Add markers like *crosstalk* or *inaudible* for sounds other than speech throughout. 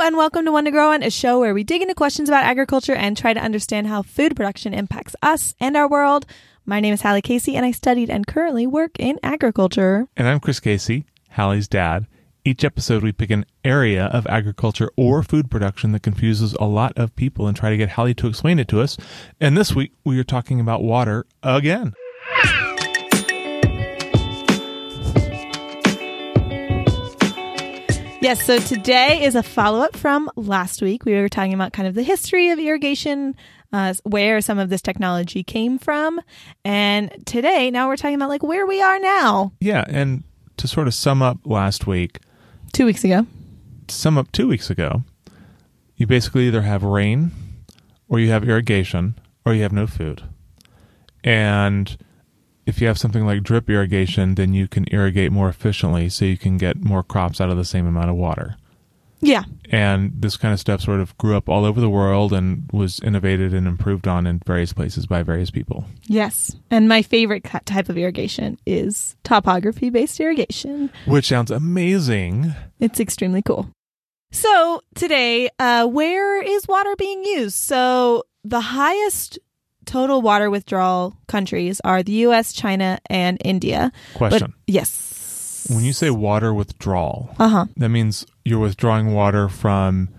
and welcome to One to Grow On, a show where we dig into questions about agriculture and try to understand how food production impacts us and our world. My name is Hallie Casey, and I studied and currently work in agriculture. And I'm Chris Casey, Hallie's dad. Each episode, we pick an area of agriculture or food production that confuses a lot of people and try to get Hallie to explain it to us. And this week, we are talking about water again. Yes, so today is a follow up from last week. We were talking about kind of the history of irrigation, uh, where some of this technology came from. And today, now we're talking about like where we are now. Yeah, and to sort of sum up last week, Two weeks ago. to sum up two weeks ago, you basically either have rain or you have irrigation or you have no food. And if you have something like drip irrigation, then you can irrigate more efficiently so you can get more crops out of the same amount of water. Yeah. And this kind of stuff sort of grew up all over the world and was innovated and improved on in various places by various people. Yes. And my favorite type of irrigation is topography based irrigation. Which sounds amazing. It's extremely cool. So today, uh, where is water being used? So the highest total water withdrawal countries are the US, China, and India. Question. But yes. when you say water withdrawal, Uh huh. that means you're withdrawing water from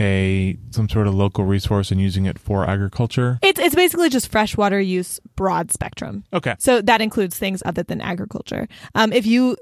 a some sort of local resource and using it for agriculture. It's it's basically just freshwater use broad spectrum. Okay. So that includes things other than agriculture. Um, if you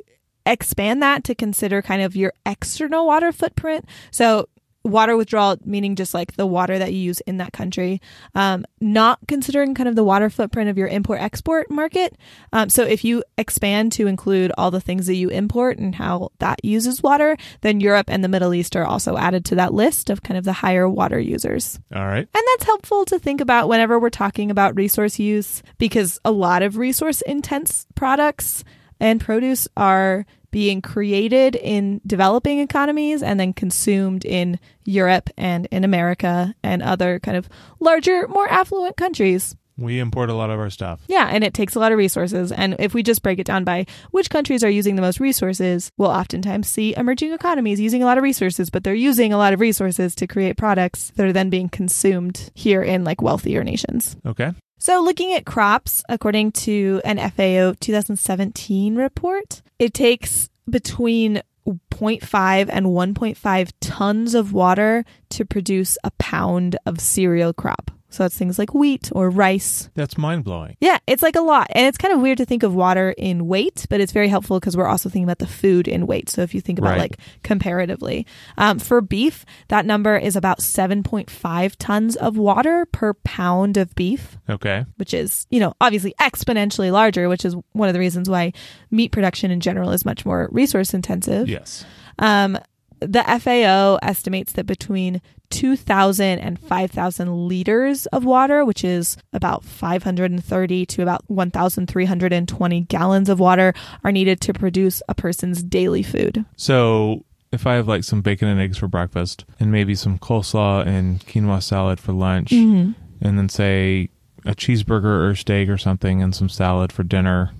expand that to consider kind of your external water footprint, so water withdrawal meaning just like the water that you use in that country, um, not considering kind of the water footprint of your import export market. Um, so if you expand to include all the things that you import and how that uses water, then Europe and the Middle East are also added to that list of kind of the higher water users. All right. And that's helpful to think about whenever we're talking about resource use because a lot of resource intense products and produce are being created in developing economies and then consumed in Europe and in America and other kind of larger, more affluent countries. We import a lot of our stuff. Yeah, and it takes a lot of resources. And if we just break it down by which countries are using the most resources, we'll oftentimes see emerging economies using a lot of resources, but they're using a lot of resources to create products that are then being consumed here in like wealthier nations. Okay. So, looking at crops, according to an FAO 2017 report, it takes between 0.5 and 1.5 tons of water to produce a pound of cereal crop. So that's things like wheat or rice. That's mind blowing. Yeah, it's like a lot. And it's kind of weird to think of water in weight, but it's very helpful because we're also thinking about the food in weight. So if you think about Right. like comparatively, um, for beef, that number is about 7.5 tons of water per pound of beef Okay. which is, you know, obviously exponentially larger, which is one of the reasons why meat production in general is much more resource intensive. Yes. Um, the FAO estimates that between 2,000 and 5,000 liters of water, which is about 530 to about 1,320 gallons of water, are needed to produce a person's daily food. So if I have like some bacon and eggs for breakfast and maybe some coleslaw and quinoa salad for lunch Mm-hmm. and then say a cheeseburger or steak or something and some salad for dinner,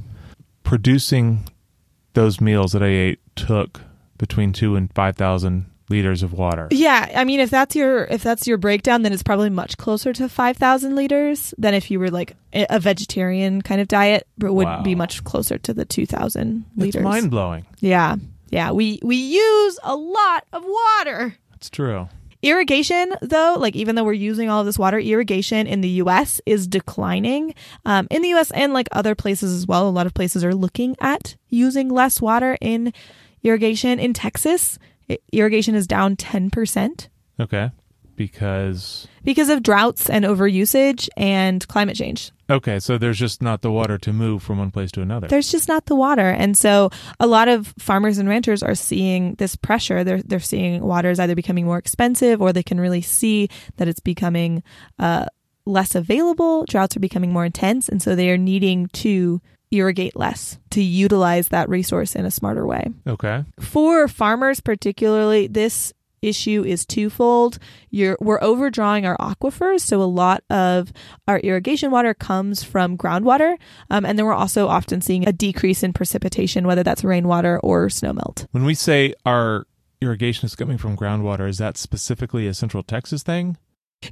producing those meals that I ate took between two and five thousand liters of water. Yeah, I mean, if that's your if that's your breakdown, then it's probably much closer to five thousand liters than if you were like a vegetarian kind of diet, but would Wow. be much closer to the two thousand It's liters. mind blowing. yeah, yeah, we we use a lot of water. That's true. Irrigation, though, like even though we're using all of this water, irrigation in the U.S. is declining. Um, in the U.S. and like other places as well, a lot of places are looking at using less water in irrigation. In Texas, irrigation is down ten percent Okay. Because because of droughts and overusage and climate change. okay, so there's just not the water to move from one place to another. There's just not the water, and so a lot of farmers and ranchers are seeing this pressure. They're they're seeing water is either becoming more expensive, or they can really see that it's becoming uh, less available. Droughts are becoming more intense, and so they are needing to irrigate less to utilize that resource in a smarter way. Okay. For farmers, particularly, this issue is twofold. You're, we're overdrawing our aquifers, so a lot of our irrigation water comes from groundwater, um, and then we're also often seeing a decrease in precipitation, whether that's rainwater or snowmelt. When we say our irrigation is coming from groundwater, is that specifically a Central Texas thing?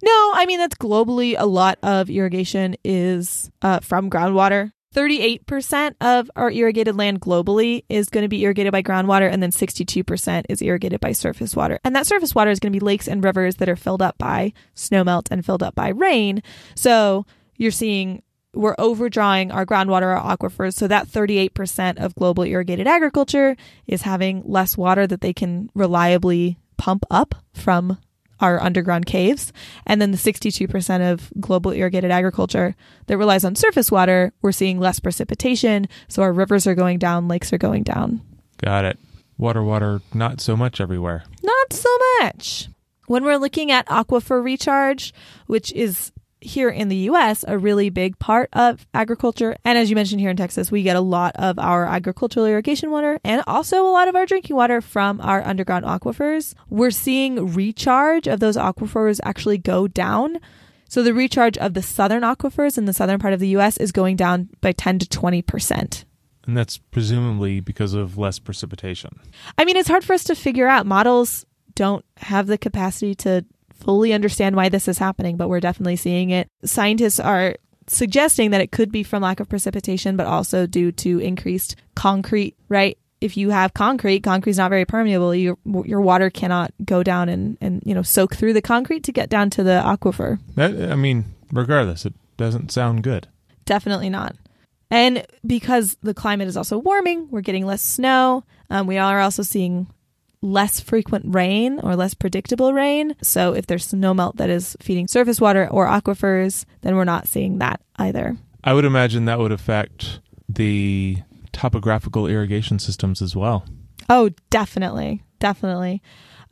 No, I mean that's globally a lot of irrigation is uh, from groundwater. 38% of our irrigated land globally is going to be irrigated by groundwater, and then 62% is irrigated by surface water. And that surface water is going to be lakes and rivers that are filled up by snowmelt and filled up by rain. So you're seeing we're overdrawing our groundwater, our aquifers. So that 38% of global irrigated agriculture is having less water that they can reliably pump up from our underground caves. And then the 62% of global irrigated agriculture that relies on surface water, we're seeing less precipitation. So our rivers are going down, lakes are going down. Got it. Water, water, not so much everywhere. Not so much. When we're looking at aquifer recharge, which is here in the US a really big part of agriculture. And as you mentioned here in Texas, we get a lot of our agricultural irrigation water and also a lot of our drinking water from our underground aquifers. We're seeing recharge of those aquifers actually go down. So the recharge of the southern aquifers in the southern part of the US is going down by 10 to 20%. And that's presumably because of less precipitation. I mean, it's hard for us to figure out. Models don't have the capacity to fully understand why this is happening, but we're definitely seeing it. Scientists are suggesting that it could be from lack of precipitation, but also due to increased concrete, right? If you have concrete, concrete's not very permeable. Your your water cannot go down and, and you know soak through the concrete to get down to the aquifer. That, I mean, regardless, it doesn't sound good. Definitely not. And because the climate is also warming, we're getting less snow. Um, we are also seeing less frequent rain or less predictable rain. So if there's snowmelt that is feeding surface water or aquifers, then we're not seeing that either. I would imagine that would affect the topographical irrigation systems as well. Oh, definitely. Definitely.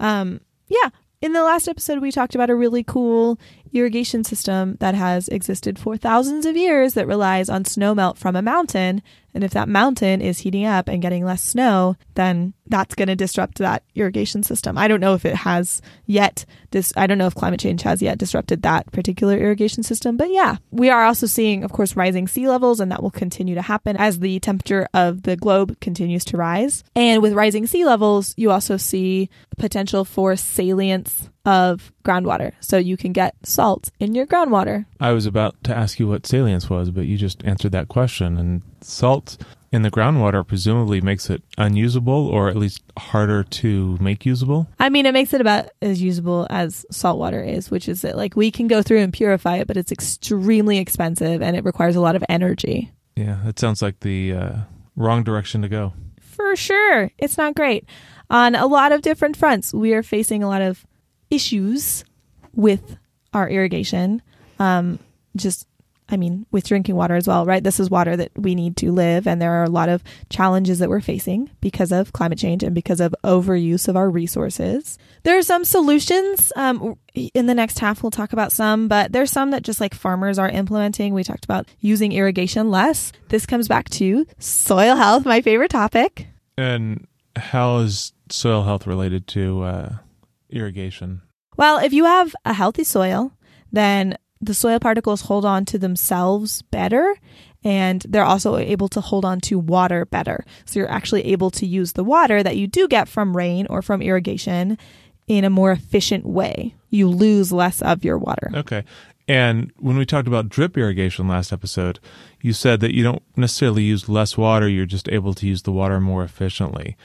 Um, yeah. In the last episode, we talked about a really cool irrigation system that has existed for thousands of years that relies on snowmelt from a mountain and if that mountain is heating up and getting less snow, then that's going to disrupt that irrigation system. I don't know if it has yet this I don't know if climate change has yet disrupted that particular irrigation system, but yeah. We are also seeing of course rising sea levels and that will continue to happen as the temperature of the globe continues to rise. And with rising sea levels, you also see potential for salience of groundwater. So you can get salt in your groundwater. I was about to ask you what salience was, but you just answered that question. And salt in the groundwater presumably makes it unusable or at least harder to make usable. I mean, it makes it about as usable as salt water is, which is that like we can go through and purify it, but it's extremely expensive and it requires a lot of energy. Yeah, that sounds like the uh, wrong direction to go. For sure. It's not great. On a lot of different fronts, we are facing a lot of issues with our irrigation. Um, just I mean, with drinking water as well, right? This is water that we need to live. And there are a lot of challenges that we're facing because of climate change and because of overuse of our resources. There are some solutions. Um, in the next half, we'll talk about some, but there's some that just like farmers are implementing. We talked about using irrigation less. This comes back to soil health, my favorite topic. And how is soil health related to uh, irrigation? Well, if you have a healthy soil, then the soil particles hold on to themselves better and they're also able to hold on to water better. So you're actually able to use the water that you do get from rain or from irrigation in a more efficient way. You lose less of your water. Okay. And when we talked about drip irrigation last episode, you said that you don't necessarily use less water, you're just able to use the water more efficiently.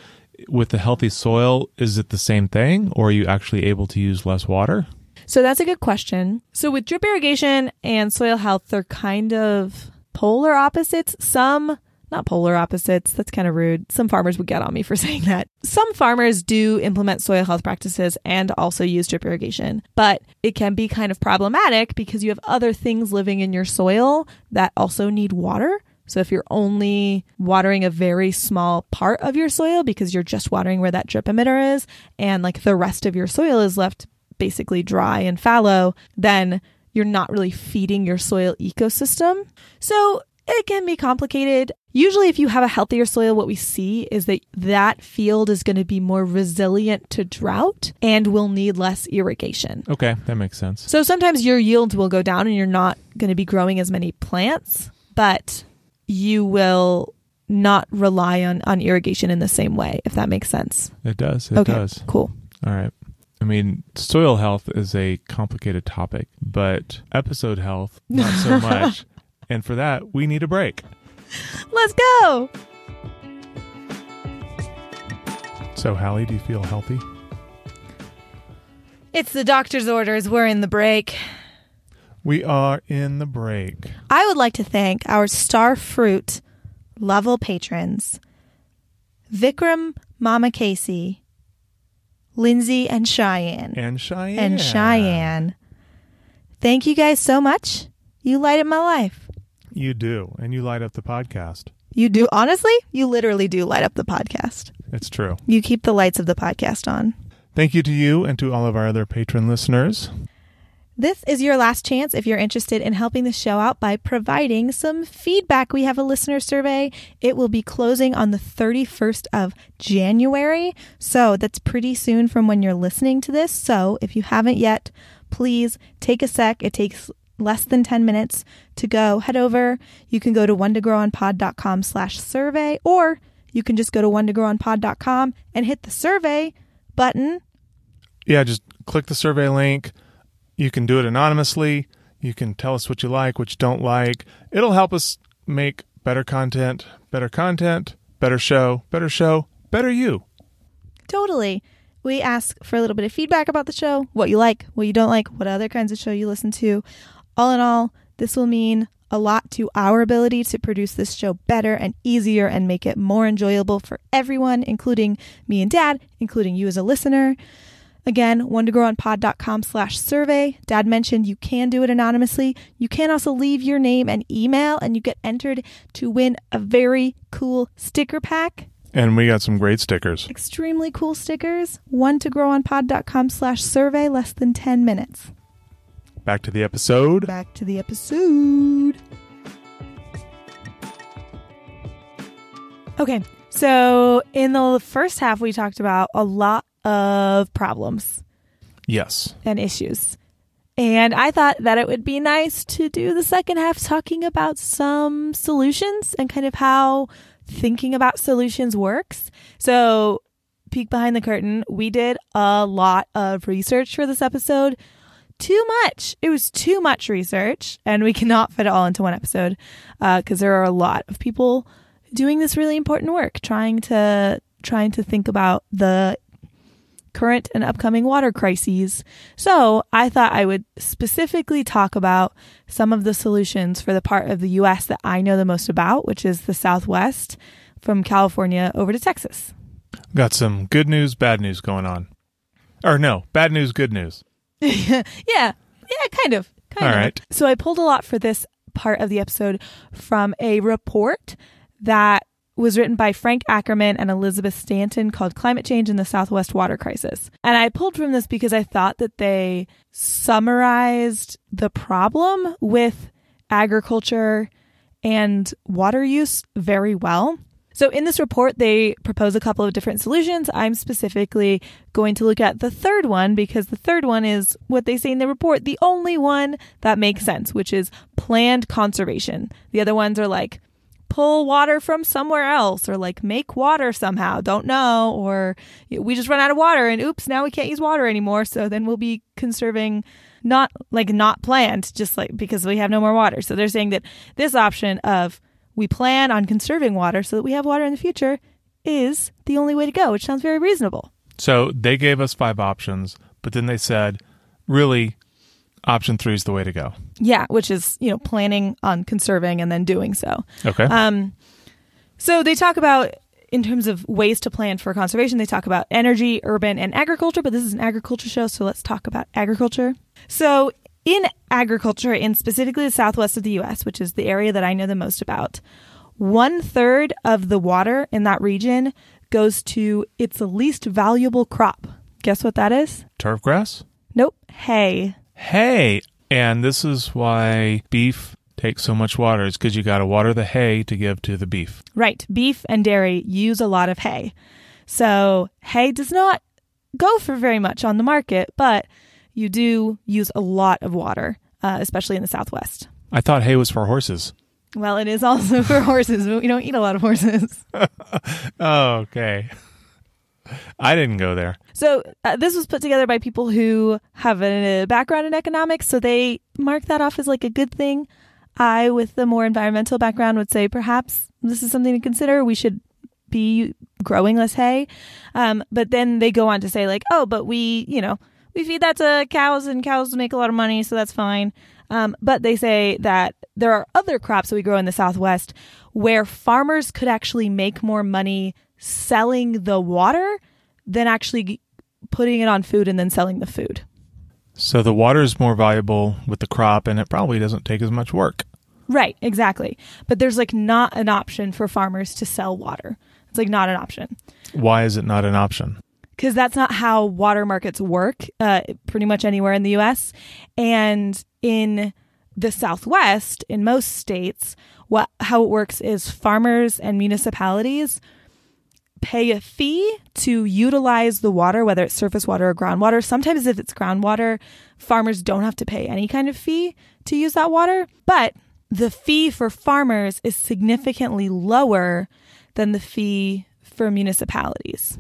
With the healthy soil, is it the same thing, or are you actually able to use less water? So that's a good question. So with drip irrigation and soil health, they're kind of polar opposites. Some not polar opposites. That's kind of rude. Some farmers would get on me for *laughs* saying that. Some farmers do implement soil health practices and also use drip irrigation, but it can be kind of problematic because you have other things living in your soil that also need water. So if you're only watering a very small part of your soil because you're just watering where that drip emitter is and like the rest of your soil is left basically dry and fallow, then you're not really feeding your soil ecosystem. So it can be complicated. Usually, if you have a healthier soil, what we see is that that field is going to be more resilient to drought and will need less irrigation. Okay, that makes sense. So sometimes your yields will go down and you're not going to be growing as many plants, but you will not rely on on irrigation in the same way if that makes sense It does. It okay does. cool All right. I mean, soil health is a complicated topic, but episode health, not so *laughs* much. and for that, we need a break. let's go So, Hallie, do you feel healthy? it's the doctor's orders we're in the break We are in the break. I would like to thank our star fruit level patrons Vikram Mama Casey, Lindsay and Cheyenne. And Cheyenne. And Cheyenne. Thank you guys so much. You light up my life. You do. And you light up the podcast. You do, honestly, you literally do light up the podcast. It's true. You keep the lights of the podcast on. Thank you to you and to all of our other patron listeners. This is your last chance if you're interested in helping the show out by providing some feedback. We have a listener survey. It will be closing on the 31st of January. So that's pretty soon from when you're listening to this. So if you haven't yet, please take a sec. It takes less than 10 minutes to go. Head over. You can go to one to grow on pod.com slash survey, or you can just go to one to grow on pod.com and hit the survey button. Yeah, just click the survey link. You can do it anonymously. You can tell us what you like, what you don't like. It'll help us make better content, better content, better show, better show, better you. Totally. We ask for a little bit of feedback about the show, what you like, what you don't like, what other kinds of show you listen to. All in all, this will mean a lot to our ability to produce this show better and easier and make it more enjoyable for everyone, including me and dad, including you as a listener. Again, one to grow on pod.com slash survey. Dad mentioned you can do it anonymously. You can also leave your name and email and you get entered to win a very cool sticker pack And we got some great stickers. extremely cool stickers. One to grow on pod.com slash survey, less than 10 minutes. Back to the episode. Back to the episode. Okay, so in the first half, we talked about a lot of problems Yes. and issues. And I thought that it would be nice to do the second half talking about some solutions and kind of how thinking about solutions works. So, peek behind the curtain, we did a lot of research for this episode. Too much. It was too much research, and we *laughs* cannot fit it all into one episode uh, because there are a lot of people doing this really important work, trying to trying to think about the current and upcoming water crises. So I thought I would specifically talk about some of the solutions for the part of the US that I know the most about, which is the Southwest from California over to Texas. Got some good news, bad news going on. Or no, bad news, good news. *laughs* yeah, yeah, kind of. Kind All of. right. So I pulled a lot for this part of the episode from a report that was written by Frank Ackerman and Elizabeth Stanton called Climate Change in the Southwest Water Crisis. And I pulled from this because I thought that they summarized the problem with agriculture and water use very well. So, in this report, they propose a couple of different solutions. I'm specifically going to look at the third one because the third one is what they say in the report, the only one that makes sense, which is planned conservation. The other ones are like pull water from somewhere else or like make water somehow, don't know, or we just run out of water and oops, now we can't use water anymore. So then we'll be conserving not like not planned, just like because we have no more water. So they're saying that this option of we plan on conserving water so that we have water in the future is the only way to go, which sounds very reasonable. So they gave us five options, but then they said, really, option three is the way to go. Yeah, which is, you know, planning on conserving and then doing so. Okay. Um, so they talk about, in terms of ways to plan for conservation, they talk about energy, urban, and agriculture, but this is an agriculture show, so let's talk about agriculture. So in agriculture, in specifically the southwest of the US, which is the area that I know the most about, one third of the water in that region goes to its least valuable crop. Guess what that is? Turf grass? Nope, hay. Hay. And this is why beef takes so much water, is because you got to water the hay to give to the beef. Right. Beef and dairy use a lot of hay. So hay does not go for very much on the market, but you do use a lot of water, uh, especially in the Southwest. I thought hay was for horses. Well, it is also *laughs* for horses, but we don't eat a lot of horses. *laughs* Okay. I didn't go there. So uh, this was put together by people who have a background in economics, so they mark that off as like a good thing. I, with the more environmental background, would say perhaps this is something to consider. We should be growing less hay. Um, but then they go on to say like, oh, but we, you know, we feed that to cows, and cows make a lot of money, so that's fine. Um, but they say that there are other crops that we grow in the Southwest where farmers could actually make more money selling the water than actually putting it on food and then selling the food. So the water is more valuable with the crop and it probably doesn't take as much work. Right, exactly. But there's like not an option for farmers to sell water. It's like not an option Why is it not an option? because that's not how water markets work uh, pretty much anywhere in the US. And in the Southwest, in most states, what how it works is farmers and municipalities pay a fee to utilize the water, whether it's surface water or groundwater. Sometimes, if it's groundwater, farmers don't have to pay any kind of fee to use that water. But the fee for farmers is significantly lower than the fee for municipalities.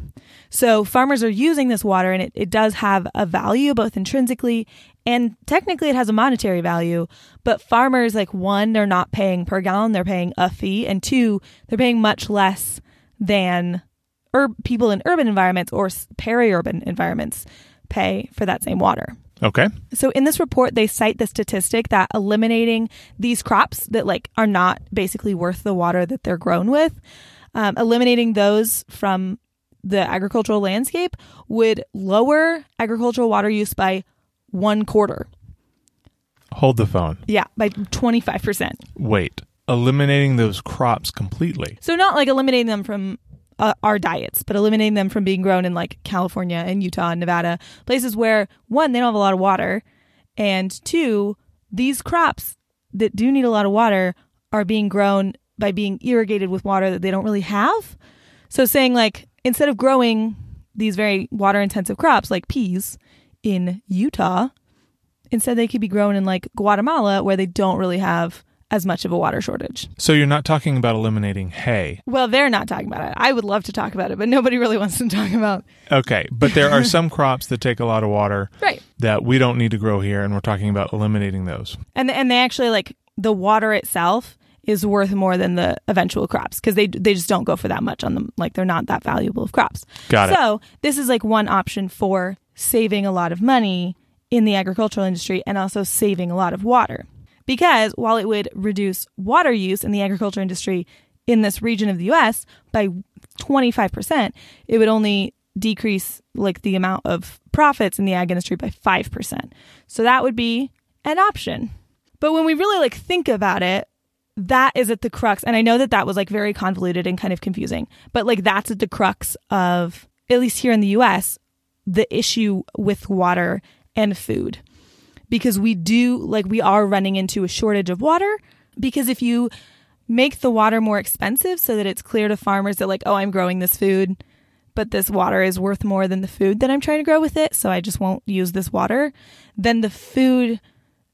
So farmers are using this water and it, it does have a value both intrinsically and technically it has a monetary value. But farmers, like one, they're not paying per gallon, they're paying a fee. And two, they're paying much less than ur- people in urban environments or peri-urban environments pay for that same water. Okay. So in this report, they cite the statistic that eliminating these crops that like are not basically worth the water that they're grown with, um, eliminating those from the agricultural landscape would lower agricultural water use by one quarter. Hold the phone. Yeah, by twenty five percent. Wait. Eliminating those crops completely. So not like eliminating them from uh, our diets, but eliminating them from being grown in like California and Utah and Nevada, places where one they don't have a lot of water, and two these crops that do need a lot of water are being grown by being irrigated with water that they don't really have. So saying like instead of growing these very water intensive crops like peas in Utah, instead they could be grown in like Guatemala where they don't really have as much of a water shortage. So you're not talking about eliminating hay. Well, they're not talking about it. I would love to talk about it, but nobody really wants to talk about. Okay. But there are some crops that take a lot of water *laughs* Right. that we don't need to grow here, and we're talking about eliminating those. And and they actually like the water itself is worth more than the eventual crops because they they just don't go for that much on them. Like they're not that valuable of crops. Got it. So this is like one option for saving a lot of money in the agricultural industry and also saving a lot of water. Because while it would reduce water use in the agriculture industry in this region of the US by 25%, it would only decrease like the amount of profits in the ag industry by 5%. So that would be an option. But when we really like think about it, that is at the crux and I know that that was like very convoluted and kind of confusing, but like that's at the crux of at least here in the US the issue with water and food because we do like we are running into a shortage of water because if you make the water more expensive so that it's clear to farmers that like oh I'm growing this food but this water is worth more than the food that I'm trying to grow with it so I just won't use this water then the food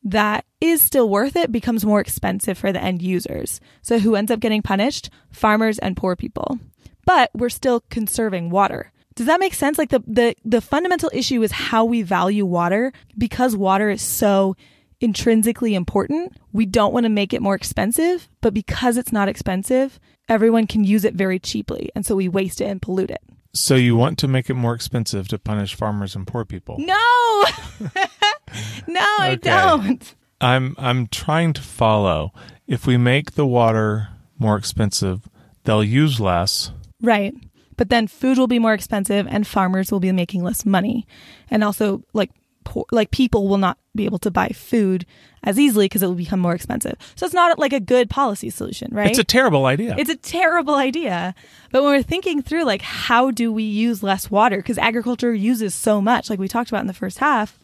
that is still worth it becomes more expensive for the end users. So who ends up getting punished? Farmers and poor people. But we're still conserving water. Does that make sense? Like the the the fundamental issue is how we value water because water is so intrinsically important. We don't want to make it more expensive, but because it's not expensive, everyone can use it very cheaply, and so we waste it and pollute it. So you want to make it more expensive to punish farmers and poor people. No. *laughs* no, I Okay. don't. I'm I'm trying to follow. If we make the water more expensive, they'll use less. Right. But then food will be more expensive and farmers will be making less money. And also like poor, like people will not be able to buy food as easily because it will become more expensive. So it's not like a good policy solution, right? It's a terrible idea. It's a terrible idea. But when we're thinking through like how do we use less water because agriculture uses so much like we talked about in the first half.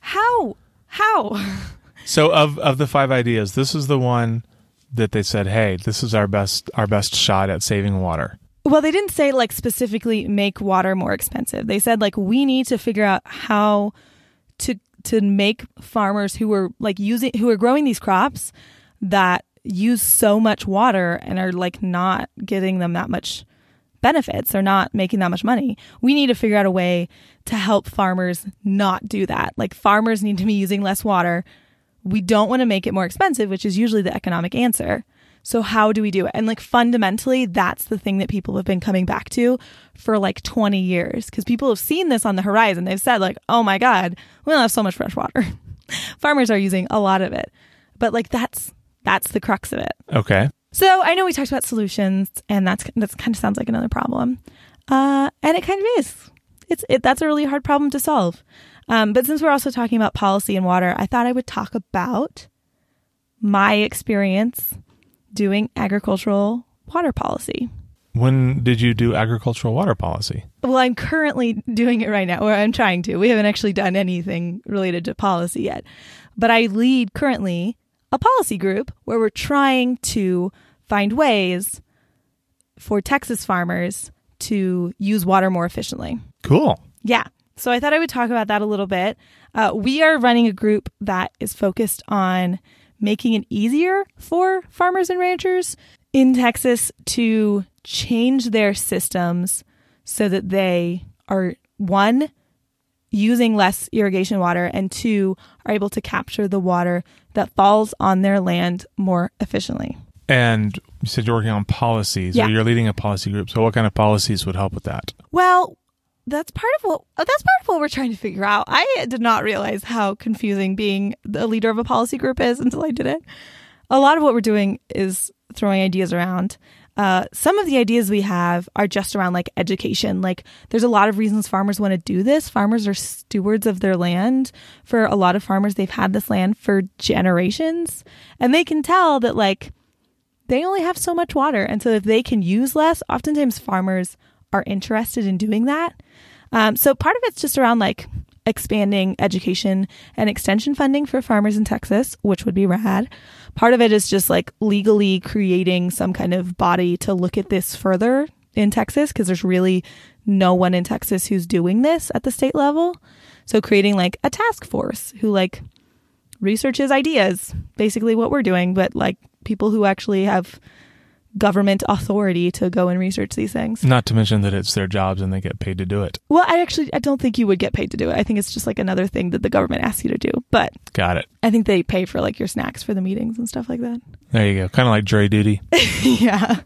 How? How? *laughs* so of of the five ideas, this is the one that they said, "Hey, this is our best our best shot at saving water." Well, they didn't say like specifically make water more expensive. They said like we need to figure out how to to make farmers who are like using who are growing these crops that use so much water and are like not getting them that much benefits. They're not making that much money. We need to figure out a way to help farmers not do that. Like farmers need to be using less water. We don't want to make it more expensive, which is usually the economic answer. So how do we do it? And like fundamentally, that's the thing that people have been coming back to for like 20 years because people have seen this on the horizon. They've said like, "Oh my god, we don't have so much fresh water." *laughs* Farmers are using a lot of it. But like that's that's the crux of it. Okay. So I know we talked about solutions, and that's that's kind of sounds like another problem, uh, and it kind of is. It's it, that's a really hard problem to solve. Um, but since we're also talking about policy and water, I thought I would talk about my experience doing agricultural water policy. When did you do agricultural water policy? Well, I'm currently doing it right now, or I'm trying to. We haven't actually done anything related to policy yet. But I lead currently a policy group where we're trying to find ways for Texas farmers to use water more efficiently. Cool. Yeah. So I thought I would talk about that a little bit. Uh, we are running a group that is focused on making it easier for farmers and ranchers in Texas to change their systems so that they are one, using less irrigation water, and two, are able to capture the water that falls on their land more efficiently. And you said you're working on policies, Yeah. or you're leading a policy group. So, what kind of policies would help with that? Well, that's part of what uh, that's part of what we're trying to figure out. I did not realize how confusing being the leader of a policy group is until I did it. A lot of what we're doing is throwing ideas around. Uh, some of the ideas we have are just around like education. Like, there's a lot of reasons farmers want to do this. Farmers are stewards of their land. For a lot of farmers, they've had this land for generations, and they can tell that like they only have so much water. And so if they can use less, oftentimes farmers are interested in doing that. Um, so part of it's just around like expanding education and extension funding for farmers in Texas, which would be rad. Part of it is just like legally creating some kind of body to look at this further in Texas because there's really no one in Texas who's doing this at the state level. So creating like a task force who like researches ideas, basically what we're doing, but like people who actually have government authority to go and research these things. Not to mention that it's their jobs and they get paid to do it. Well, I actually I don't think you would get paid to do it. I think it's just like another thing that the government asks you to do. But Got it. I think they pay for like your snacks for the meetings and stuff like that. There you go. Kind of like jury duty. *laughs* yeah.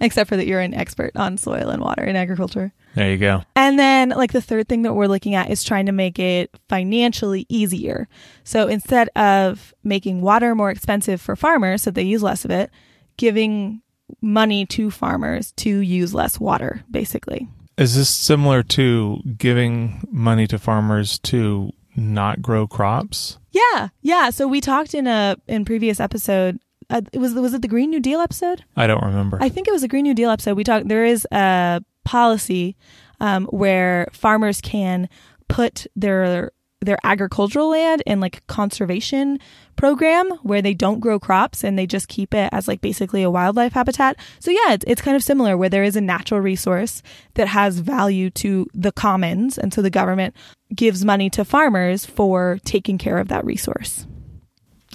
Except for that you're an expert on soil and water and agriculture. There you go. And then, like, the third thing that we're looking at is trying to make it financially easier. So instead of making water more expensive for farmers so they use less of it, giving money to farmers to use less water, basically. Is this similar to giving money to farmers to not grow crops? Yeah, yeah. So we talked in a in previous episode. Uh, it was was it the Green New Deal episode? I don't remember. I think it was a Green New Deal episode. We talked. There is a policy um, where farmers can put their their agricultural land and like conservation program where they don't grow crops and they just keep it as like basically a wildlife habitat. So yeah, it's, it's kind of similar where there is a natural resource that has value to the commons and so the government gives money to farmers for taking care of that resource.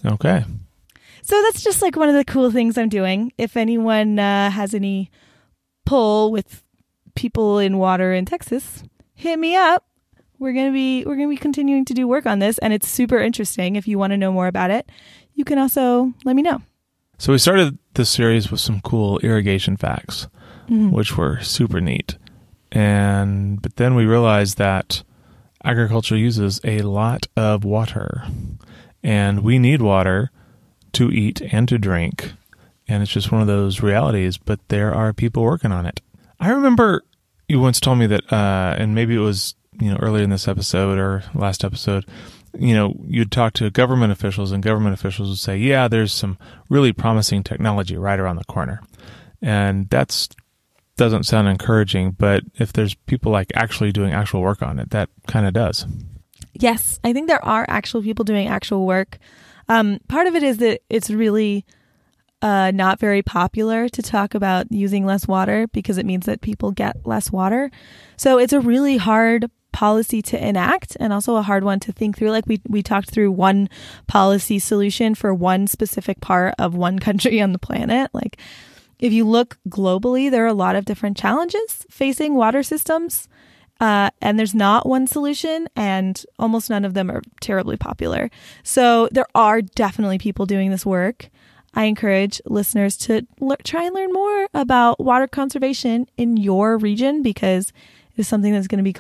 okay. So that's just like one of the cool things I'm doing. If anyone uh, has any pull with people in water in Texas, hit me up. We're gonna be we're gonna be continuing to do work on this, and it's super interesting. If you want to know more about it, you can also let me know. So we started this series with some cool irrigation facts, Mhm. which were super neat. And but then we realized that agriculture uses a lot of water. And we need water to eat and to drink. And it's just one of those realities, but there are people working on it. I remember you once told me that uh and maybe it was, you know, earlier in this episode or last episode, you know, you'd talk to government officials and government officials would say, "Yeah, there's some really promising technology right around the corner." And that's doesn't sound encouraging, but if there's people like actually doing actual work on it, that kind of does. Yes, I think there are actual people doing actual work. Um, part of it is that it's really uh, not very popular to talk about using less water because it means that people get less water. So it's a really hard policy to enact and also a hard one to think through. Like we, we talked through one policy solution for one specific part of one *laughs* country on the planet. Like if you look globally, there are a lot of different challenges facing water systems. Uh, and there's not one solution, and almost none of them are terribly popular. So there are definitely people doing this work. I encourage listeners to le- try and learn more about water conservation in your region because is something that's going to be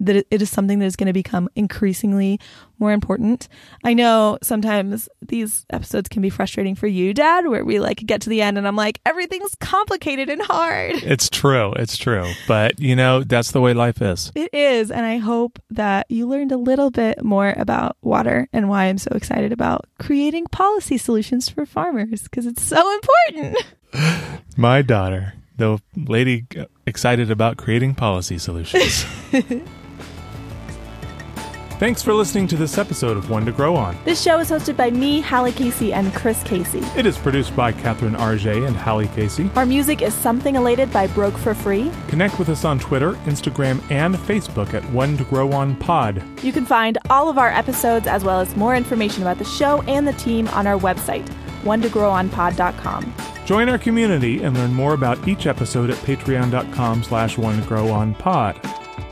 that it is something that is going to become increasingly more important. I know sometimes these episodes can be frustrating for you, Dad, where we like get to the end and I'm like, everything's complicated and hard. It's true. It's true. But, you know, that's the way life is. It is. And I hope that you learned a little bit more about water and why I'm so excited about creating policy solutions for farmers because it's so important. *laughs* My daughter the lady excited about creating policy solutions. *laughs* Thanks for listening to this episode of One to Grow On. This show is hosted by me, Hallie Casey, and Chris Casey. It is produced by Catherine RJ and Hallie Casey. Our music is Something Elated by Broke for Free. Connect with us on Twitter, Instagram, and Facebook at One to Grow On Pod. You can find all of our episodes as well as more information about the show and the team on our website, one to grow on pod.com. Join our community and learn more about each episode at patreon.com slash one grow on pod.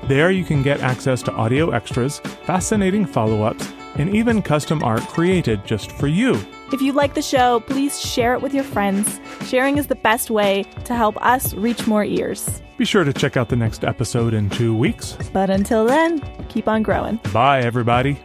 There you can get access to audio extras, fascinating follow-ups, and even custom art created just for you. If you like the show, please share it with your friends. Sharing is the best way to help us reach more ears. Be sure to check out the next episode in two weeks. But until then, keep on growing. Bye, everybody.